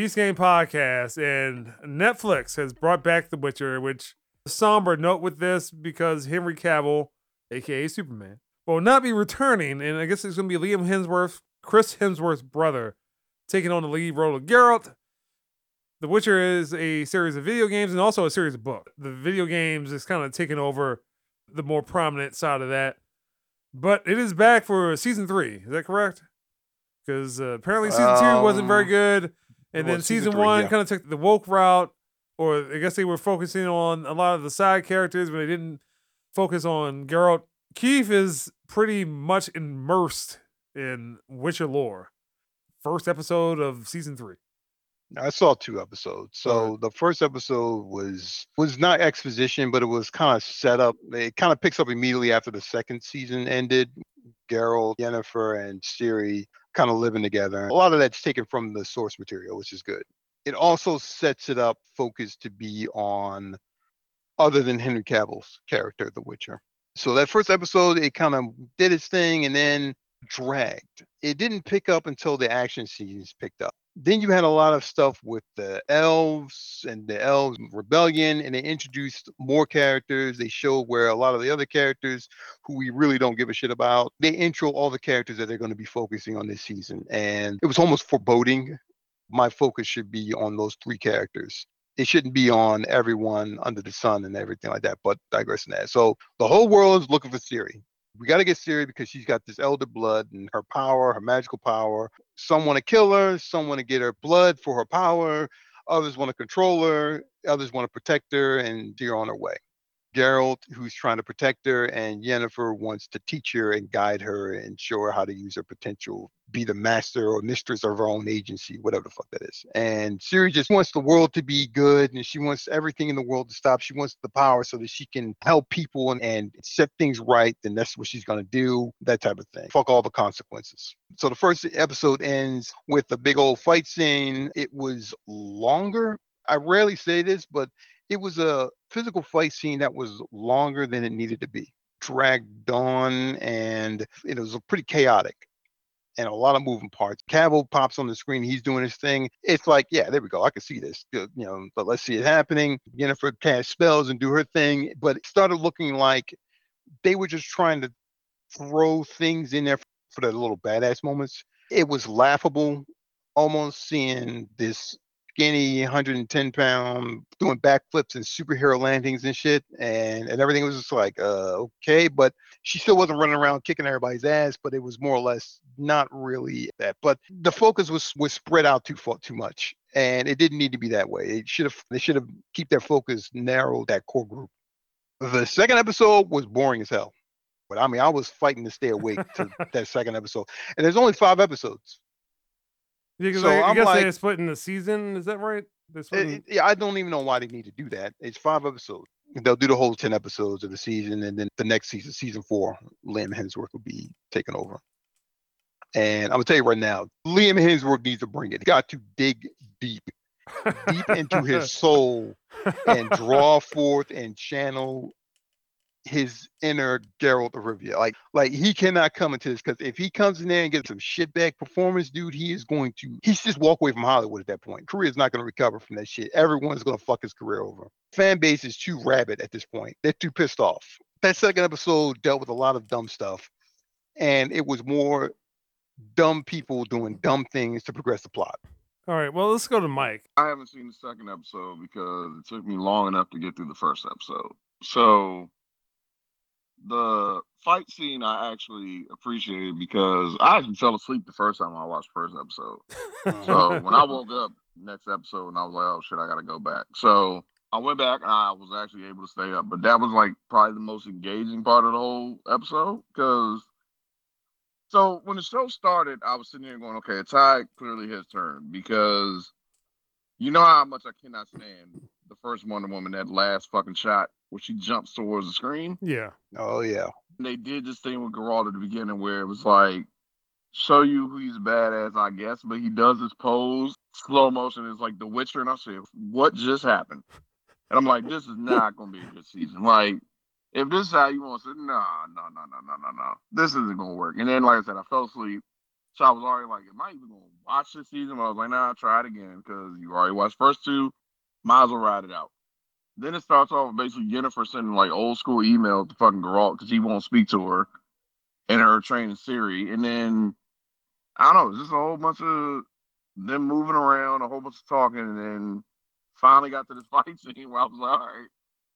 Beast Gang podcast, and Netflix has brought back The Witcher, which somber note with this because Henry Cavill, aka Superman, will not be returning, and I guess it's going to be Liam Hemsworth, Chris Hemsworth's brother, taking on the lead role of Geralt. The Witcher is a series of video games and also a series of books. The video games is kind of taking over the more prominent side of that, but it is back for season three. Is that correct? Because uh, apparently season two wasn't very Um, good, and then season season three, one yeah. kind of took the woke route, or I guess they were focusing on a lot of the side characters, but they didn't focus on Geralt. Keith is pretty much immersed in Witcher lore. First episode of season three. I saw two episodes. So the first episode was was not exposition, but it was kind of set up. It kind of picks up immediately after the second season ended. Geralt, Yennefer, and Ciri kind of living together. A lot of that's taken from the source material, which is good. It also sets it up focused to be on other than Henry Cavill's character, The Witcher. So that first episode, it kind of did its thing and then dragged. It didn't pick up until the action scenes picked up. Then you had a lot of stuff with the elves and the elves rebellion, and they introduced more characters. They showed where a lot of the other characters who we really don't give a shit about. They intro all the characters that they're going to be focusing on this season, and it was almost foreboding. My focus should be on those three characters. It shouldn't be on everyone under the sun and everything like that. But digressing that. So the whole world is looking for Ciri we got to get Ciri because she's got this elder blood and her power, her magical power. Some want to kill her, some want to get her blood for her power, others want to control her, others want to protect her and steer on her way. Geralt, who's trying to protect her, and Yennefer wants to teach her and guide her and show her how to use her potential, be the master or mistress of her own agency, whatever the fuck that is. And Ciri just wants the world to be good and she wants everything in the world to stop. She wants the power so that she can help people and, and set things right. Then that's what she's going to do, that type of thing. Fuck all the consequences. So the first episode ends with a big old fight scene. It was longer. I rarely say this, but it was a physical fight scene that was longer than it needed to be dragged on and it was pretty chaotic and a lot of moving parts. Cavill pops on the screen he's doing his thing. It's like yeah there we go i can see this you know but let's see it happening. Jennifer cast spells and do her thing but it started looking like they were just trying to throw things in there for the little badass moments. It was laughable almost seeing this skinny 110 pound doing backflips and superhero landings and shit and and everything was just like uh okay but she still wasn't running around kicking everybody's ass but it was more or less not really that but the focus was was spread out too far too much and it didn't need to be that way. It should have they should have keep their focus narrow that core group. The second episode was boring as hell but i mean i was fighting to stay awake to that second episode and there's only five episodes because So I, I I'm guess like- they're splitting the season. Is that right? It- it- yeah, I don't even know why they need to do that. It's five episodes. They'll do the whole ten episodes of the season, and then the next season, season four, Liam Hemsworth will be taking over. And I'm gonna tell you right now, Liam Hemsworth needs to bring it. He got to dig deep, deep into his soul, and draw forth and channel his inner Geralt of Rivia. Like, like he cannot come into this because if he comes in there and gets some shitbag performance, dude, he is going to he's just walk away from Hollywood at that point. Career is not going to recover from that shit. Everyone's going to fuck his career over. Fan base is too rabid at this point. They're too pissed off. That second episode dealt with a lot of dumb stuff, and it was more dumb people doing dumb things to progress the plot. All right. Well, let's go to Mike. I haven't seen the second episode because it took me long enough to get through the first episode. So the fight scene I actually appreciated because I actually fell asleep the first time I watched first episode. So when I woke up next episode and I was like, oh shit, I gotta go back. So I went back and I was actually able to stay up. But that was like probably the most engaging part of the whole episode because so when the show started, I was sitting here going, okay, Ty clearly his turn because you know how much I cannot stand the first Wonder Woman, that last fucking shot where she jumps towards the screen. Yeah. Oh yeah. And they did this thing with Geralt at the beginning where it was like, show you who he's badass, I guess, but he does his pose, slow motion It's like The Witcher, and I said, what just happened? And I'm like, this is not gonna be a good season. Like, if this is how you want to, no, no, no, no, no, no, no, this isn't gonna work. And then, like I said, I fell asleep, so I was already like, am I even gonna watch this season, but I was like, nah, try it again because you already watched first two. Might as well ride it out. Then it starts off basically Jennifer sending like old school email to fucking Geralt because he won't speak to her and her training Ciri. And then I don't know, just a whole bunch of them moving around, a whole bunch of talking, and then finally got to this fight scene where I was like, all right,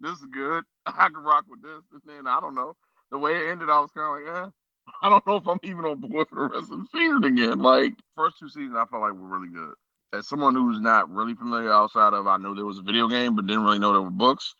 this is good. I can rock with this. And then I don't know. The way it ended, I was kind of like, eh, I don't know if I'm even on board for the rest of the season again. Like first two seasons, I felt like were really good. As someone who's not really familiar outside of, I know there was a video game, but didn't really know there were books,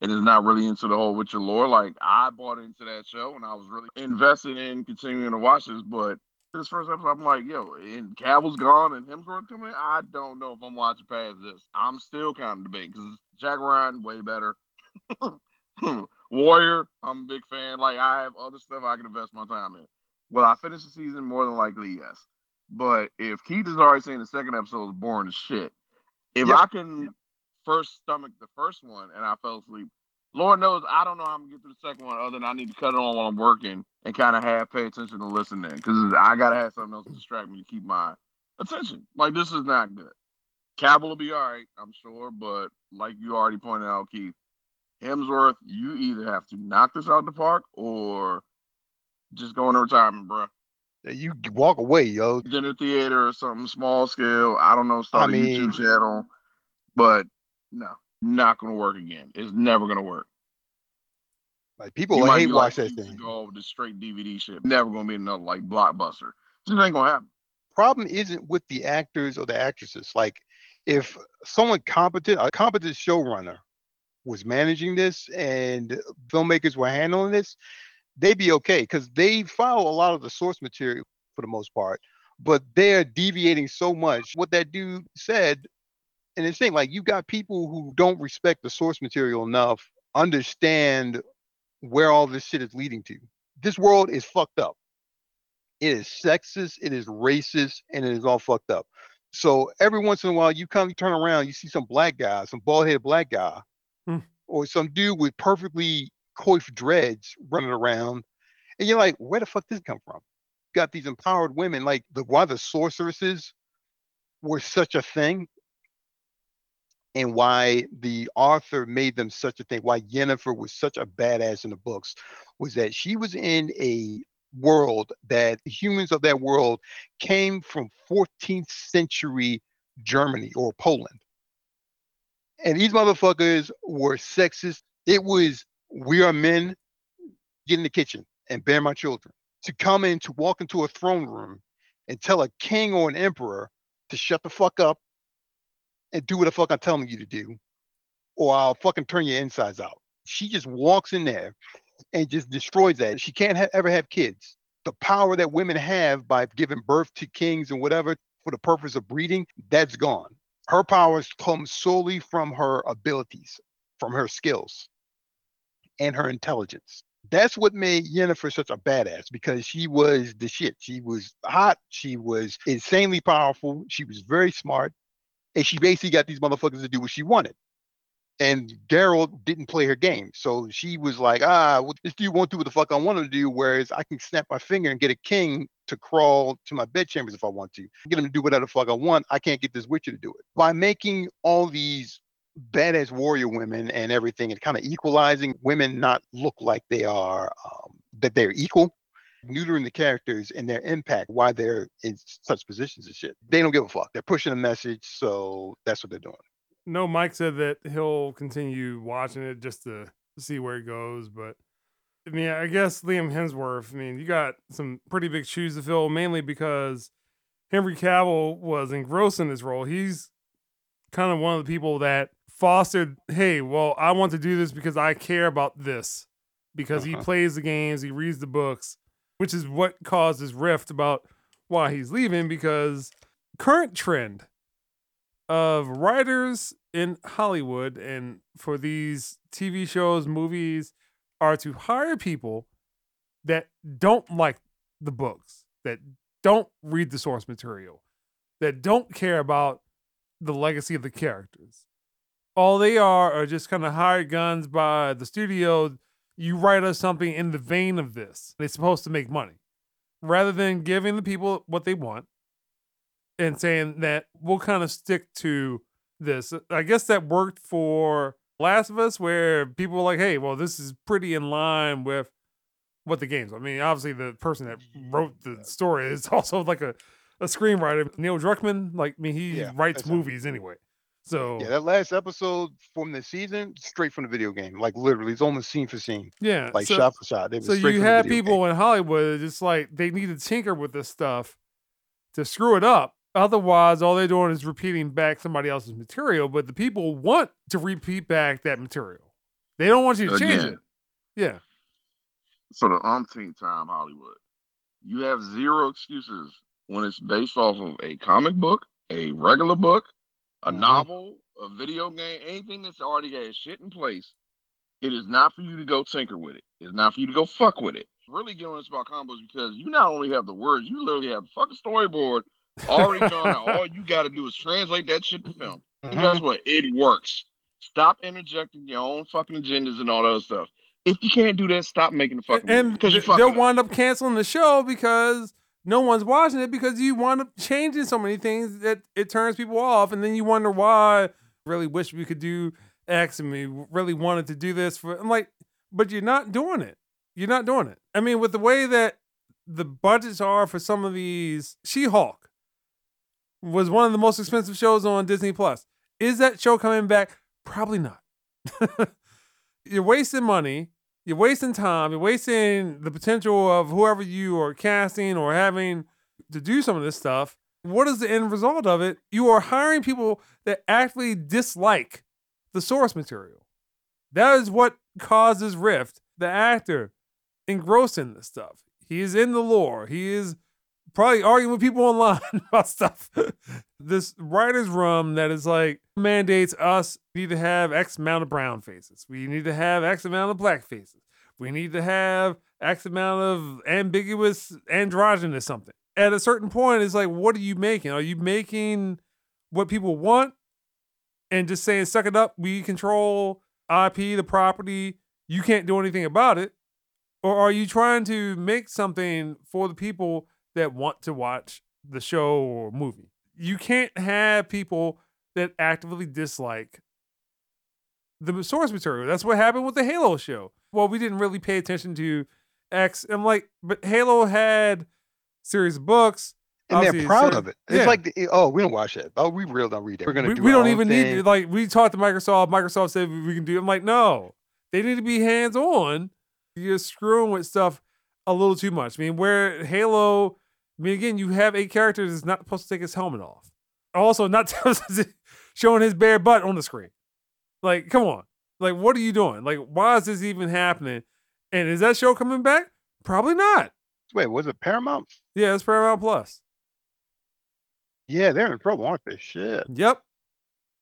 and is not really into the whole Witcher lore. Like I bought into that show, and I was really invested in continuing to watch this. But this first episode, I'm like, yo, and Cavill's gone and Hemsworth coming. I don't know if I'm watching past this. I'm still kind of debating because Jack Ryan way better. Warrior, I'm a big fan. Like I have other stuff I can invest my time in. Will I finish the season? More than likely, yes. But if Keith is already saying the second episode is boring as shit, if yep. I can first stomach the first one and I fell asleep, Lord knows I don't know how I'm gonna get through the second one other than I need to cut it on while I'm working and kind of have pay attention to listening because I gotta have something else to distract me to keep my attention. Like this is not good. Cavill will be all right, I'm sure, but like you already pointed out, Keith, Hemsworth, you either have to knock this out the park or just go into retirement, bro. You walk away, yo. Dinner theater or something small scale. I don't know, start I mean, a YouTube channel. But no, not gonna work again. It's never gonna work. Like people you hate watch like, that thing. Go over the straight DVD shit. Never gonna be another like blockbuster. This ain't gonna happen. Problem isn't with the actors or the actresses. Like if someone competent, a competent showrunner was managing this and filmmakers were handling this, they'd be okay because they follow a lot of the source material for the most part, but they're deviating so much. What that dude said, and it's saying like you got people who don't respect the source material enough, understand where all this shit is leading to. This world is fucked up. It is sexist, it is racist, and it is all fucked up. So every once in a while, you come, you turn around, you see some black guy, some bald headed black guy Hmm. or some dude with perfectly coiffed dreads running around, and you're like, where the fuck did this come from? Got these empowered women, like the why the sorceresses were such a thing, and why the author made them such a thing. Why Jennifer was such a badass in the books was that she was in a world that humans of that world came from 14th century Germany or Poland and these motherfuckers were sexist. It was we are men, get in the kitchen and bear my children. To come in to walk into a throne room and tell a king or an emperor to shut the fuck up and do what the fuck I'm telling you to do, or I'll fucking turn your insides out. She just walks in there and just destroys that. She can't ha- ever have kids. The power that women have by giving birth to kings and whatever for the purpose of breeding, that's gone her powers come solely from her abilities, from her skills, and her intelligence. That's what made Yennefer such a badass because she was the shit. She was hot. She was insanely powerful. She was very smart. And she basically got these motherfuckers to do what she wanted. And Geralt didn't play her game. So she was like, ah, well, this dude won't do what the fuck I want to do. Whereas I can snap my finger and get a king to crawl to my bed chambers if I want to. Get him to do whatever the fuck I want. I can't get this Witcher to do it. By making all these badass warrior women and everything and kind of equalizing women not look like they are, um, that they're equal, neutering the characters and their impact, why they're in such positions and shit. They don't give a fuck. They're pushing a message. So that's what they're doing. No, Mike said that he'll continue watching it just to see where it goes, but I mean, I guess Liam Hemsworth. I mean, you got some pretty big shoes to fill, mainly because Henry Cavill was engrossed in this role. He's kind of one of the people that fostered, hey, well, I want to do this because I care about this, because uh-huh. he plays the games, he reads the books, which is what caused this rift about why he's leaving. Because current trend of writers in Hollywood and for these TV shows, movies, are to hire people that don't like the books, that don't read the source material, that don't care about the legacy of the characters. All they are are just kind of hired guns by the studio. You write us something in the vein of this. It's supposed to make money. Rather than giving the people what they want and saying that we'll kind of stick to this. I guess that worked for Last of Us, where people were like, "Hey, well, this is pretty in line with what the games." I mean, obviously, the person that wrote the story is also like a, a screenwriter, Neil Druckmann. Like, I mean, he Yeah, writes movies anyway. So Yeah, that last episode from the season, straight from the video game. Like literally, it's almost scene for scene, yeah, like so, shot for shot. So you from have people game. in Hollywood just like they need to tinker with this stuff to screw it up. Otherwise, all they're doing is repeating back somebody else's material. But the people want to repeat back that material. They don't want you to change it. Yeah. for the umpteenth time, Hollywood. You have zero excuses when it's based off of a comic book, a regular book, a Mhm. novel, a video game, anything that's already got shit in place. It is not for you to go tinker with it. It's not for you to go fuck with it. Really giving us about combos because you not only have the words, you literally have the fucking storyboard already out. All you got to do is translate that shit to film. And Mhm. guess what? It works. Stop interjecting your own fucking agendas and all that stuff. If you can't do that, stop making the fucking and fucking they'll up. wind up canceling the show because no one's watching it because you wind up changing so many things that it turns people off, and then you wonder why. Really wish we could do X, and we really wanted to do this for. I'm like, but you're not doing it. You're not doing it. I mean, with the way that the budgets are for some of these, She-Hulk was one of the most expensive shows on Disney Plus. Is that show coming back? Probably not. you're wasting money you're wasting time. You're wasting the potential of whoever you are casting or having to do some of this stuff. What is the end result of it? You are hiring people that actually dislike the source material. That is what causes rift. The actor engrossed in this stuff. He is in the lore. He is probably arguing with people online about stuff. this writer's room that is like mandates us need to have X amount of brown faces. We need to have X amount of black faces. We need to have X amount of ambiguous androgynous something. At a certain point, it's like, what are you making? Are you making what people want and just saying, suck it up? We control IP, the property. You can't do anything about it. Or are you trying to make something for the people that want to watch the show or movie? You can't have people that actively dislike the source material. That's what happened with the Halo show. Well, we didn't really pay attention to X. I'm like, but Halo had series of books. and they're proud of it. It's yeah. like, the, oh, we don't watch that. Oh, we really don't read that. We're gonna we, do. We don't even thing. need like we talked to Microsoft. Microsoft said we can do. I'm like, no, they need to be hands on. You're screwing with stuff a little too much. I mean, where Halo, I mean, again, you have a character that's not supposed to take his helmet off. Also, not showing his bare butt on the screen. Like, come on. Like, what are you doing? Like, why is this even happening? And is that show coming back? Probably not. Wait, was it Paramount? Yeah, it's Paramount Plus. Yeah, they're in trouble, aren't they? Shit. Yep.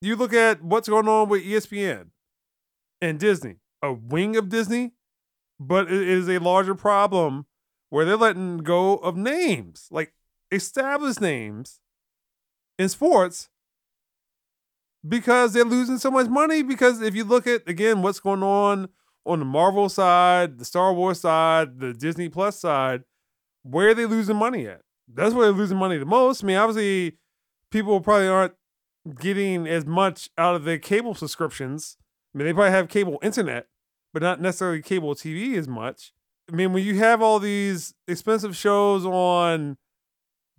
You look at what's going on with ESPN and Disney, a wing of Disney, but it is a larger problem where they're letting go of names, like established names in sports because they're losing so much money. Because if you look at, again, what's going on on the Marvel side, the Star Wars side, the Disney Plus side, where are they losing money at? That's where they're losing money the most. I mean, obviously, people probably aren't getting as much out of their cable subscriptions. I mean, they probably have cable internet, but not necessarily cable TV as much. I mean, when you have all these expensive shows on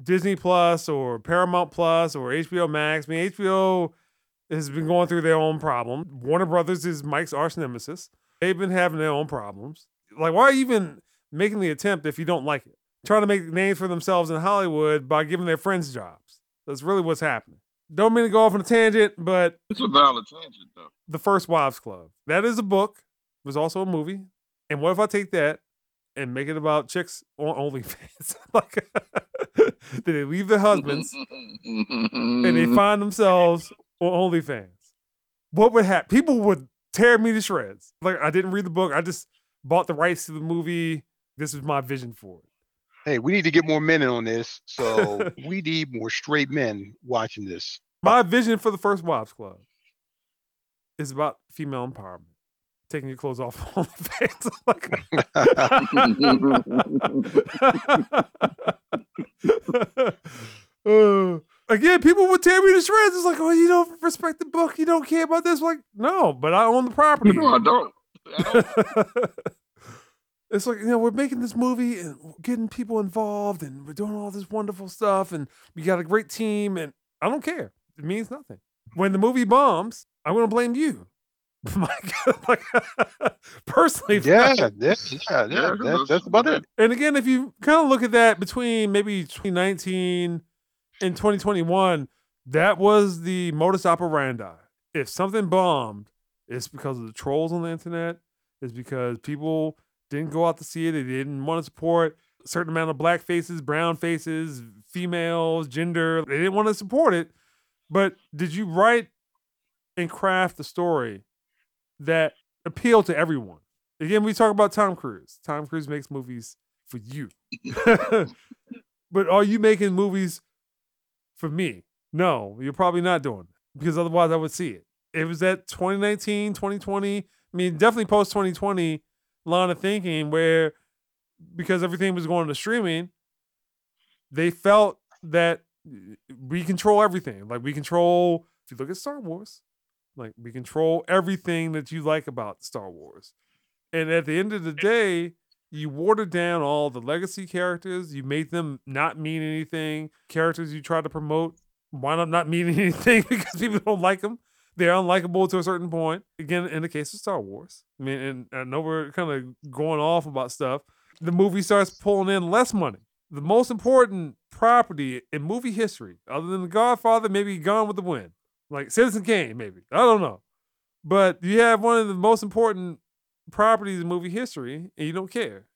Disney Plus or Paramount Plus or HBO Max, I mean, HBO has been going through their own problem. Warner Brothers is Mike's arch nemesis. They've been having their own problems. Like, why even making the attempt if you don't like it? Trying to make names for themselves in Hollywood by giving their friends jobs. That's really what's happening. Don't mean to go off on a tangent, but It's a valid tangent though. The First Wives Club. That is a book. It was also a movie. And what if I take that and make it about chicks on OnlyFans? like, did they leave their husbands and they find themselves on OnlyFans? What would happen? People would tear me to shreds. Like, I didn't read the book. I just bought the rights to the movie. This is my vision for it. Hey, we need to get more men in on this. So we need more straight men watching this. My vision for the First Wives Club is about female empowerment. Taking your clothes off on OnlyFans. Like- Uh, Again, people would tear me to shreds. It's like, oh, you don't respect the book. You don't care about this. Like, no, but I own the property. No, I don't. I don't. it's like you know we're making this movie and getting people involved and we're doing all this wonderful stuff and we got a great team and I don't care. It means nothing. When the movie bombs, I'm gonna blame you. My God, like, personally, Yeah, yeah, yeah, yeah, Yeah, that's, that's about it. And again, if you kind of look at that between maybe 2019 and 2021, that was the modus operandi. If something bombed, it's because of the trolls on the internet. It's because people didn't go out to see it. They didn't want to support a certain amount of black faces, brown faces, females, gender. They didn't want to support it. But did you write and craft the story that appeal to everyone? Again, we talk about Tom Cruise. Tom Cruise makes movies for you. but are you making movies for me? No, you're probably not doing it because otherwise I would see it. It was that 2019, 2020, I mean, definitely post 2020 line of thinking where because everything was going to streaming, they felt that we control everything. Like we control, if you look at Star Wars, like we control everything that you like about Star Wars. And at the end of the day, you watered down all the legacy characters. You made them not mean anything. Characters you try to promote wind up not meaning anything because people don't like them. They're unlikable to a certain point. Again, in the case of Star Wars, I mean, and I know we're kind of going off about stuff. The movie starts pulling in less money. The most important property in movie history, other than The Godfather, maybe Gone with the Wind, like Citizen Kane, maybe I don't know, but you have one of the most important properties in movie history, and you don't care.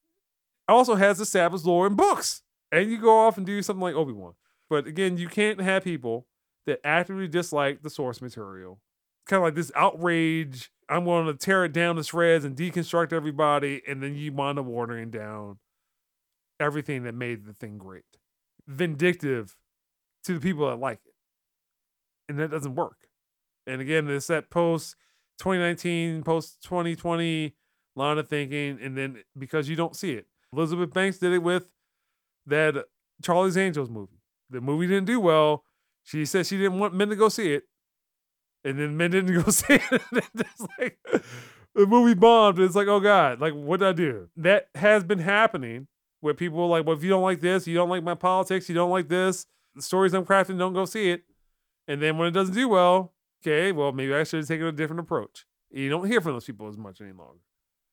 Also has established lore in books, and you go off and do something like Obi Wan. But again, you can't have people that actively dislike the source material. Kind of like this outrage. I'm going to tear it down to shreds and deconstruct everybody, and then you wind up watering down everything that made the thing great. Vindictive to the people that like it. And that doesn't work. And again, it's that post 2019, post 2020 line of thinking, and then because you don't see it. Elizabeth Banks did it with that Charlie's Angels movie. The movie didn't do well. She said she didn't want men to go see it. And then men didn't go see it. It's like the movie bombed. It's like, oh God, like what did I do? That has been happening where people are like, well, if you don't like this, you don't like my politics, you don't like this, the stories I'm crafting, don't go see it. And then when it doesn't do well, okay, well, maybe I should have taken a different approach. You don't hear from those people as much any longer.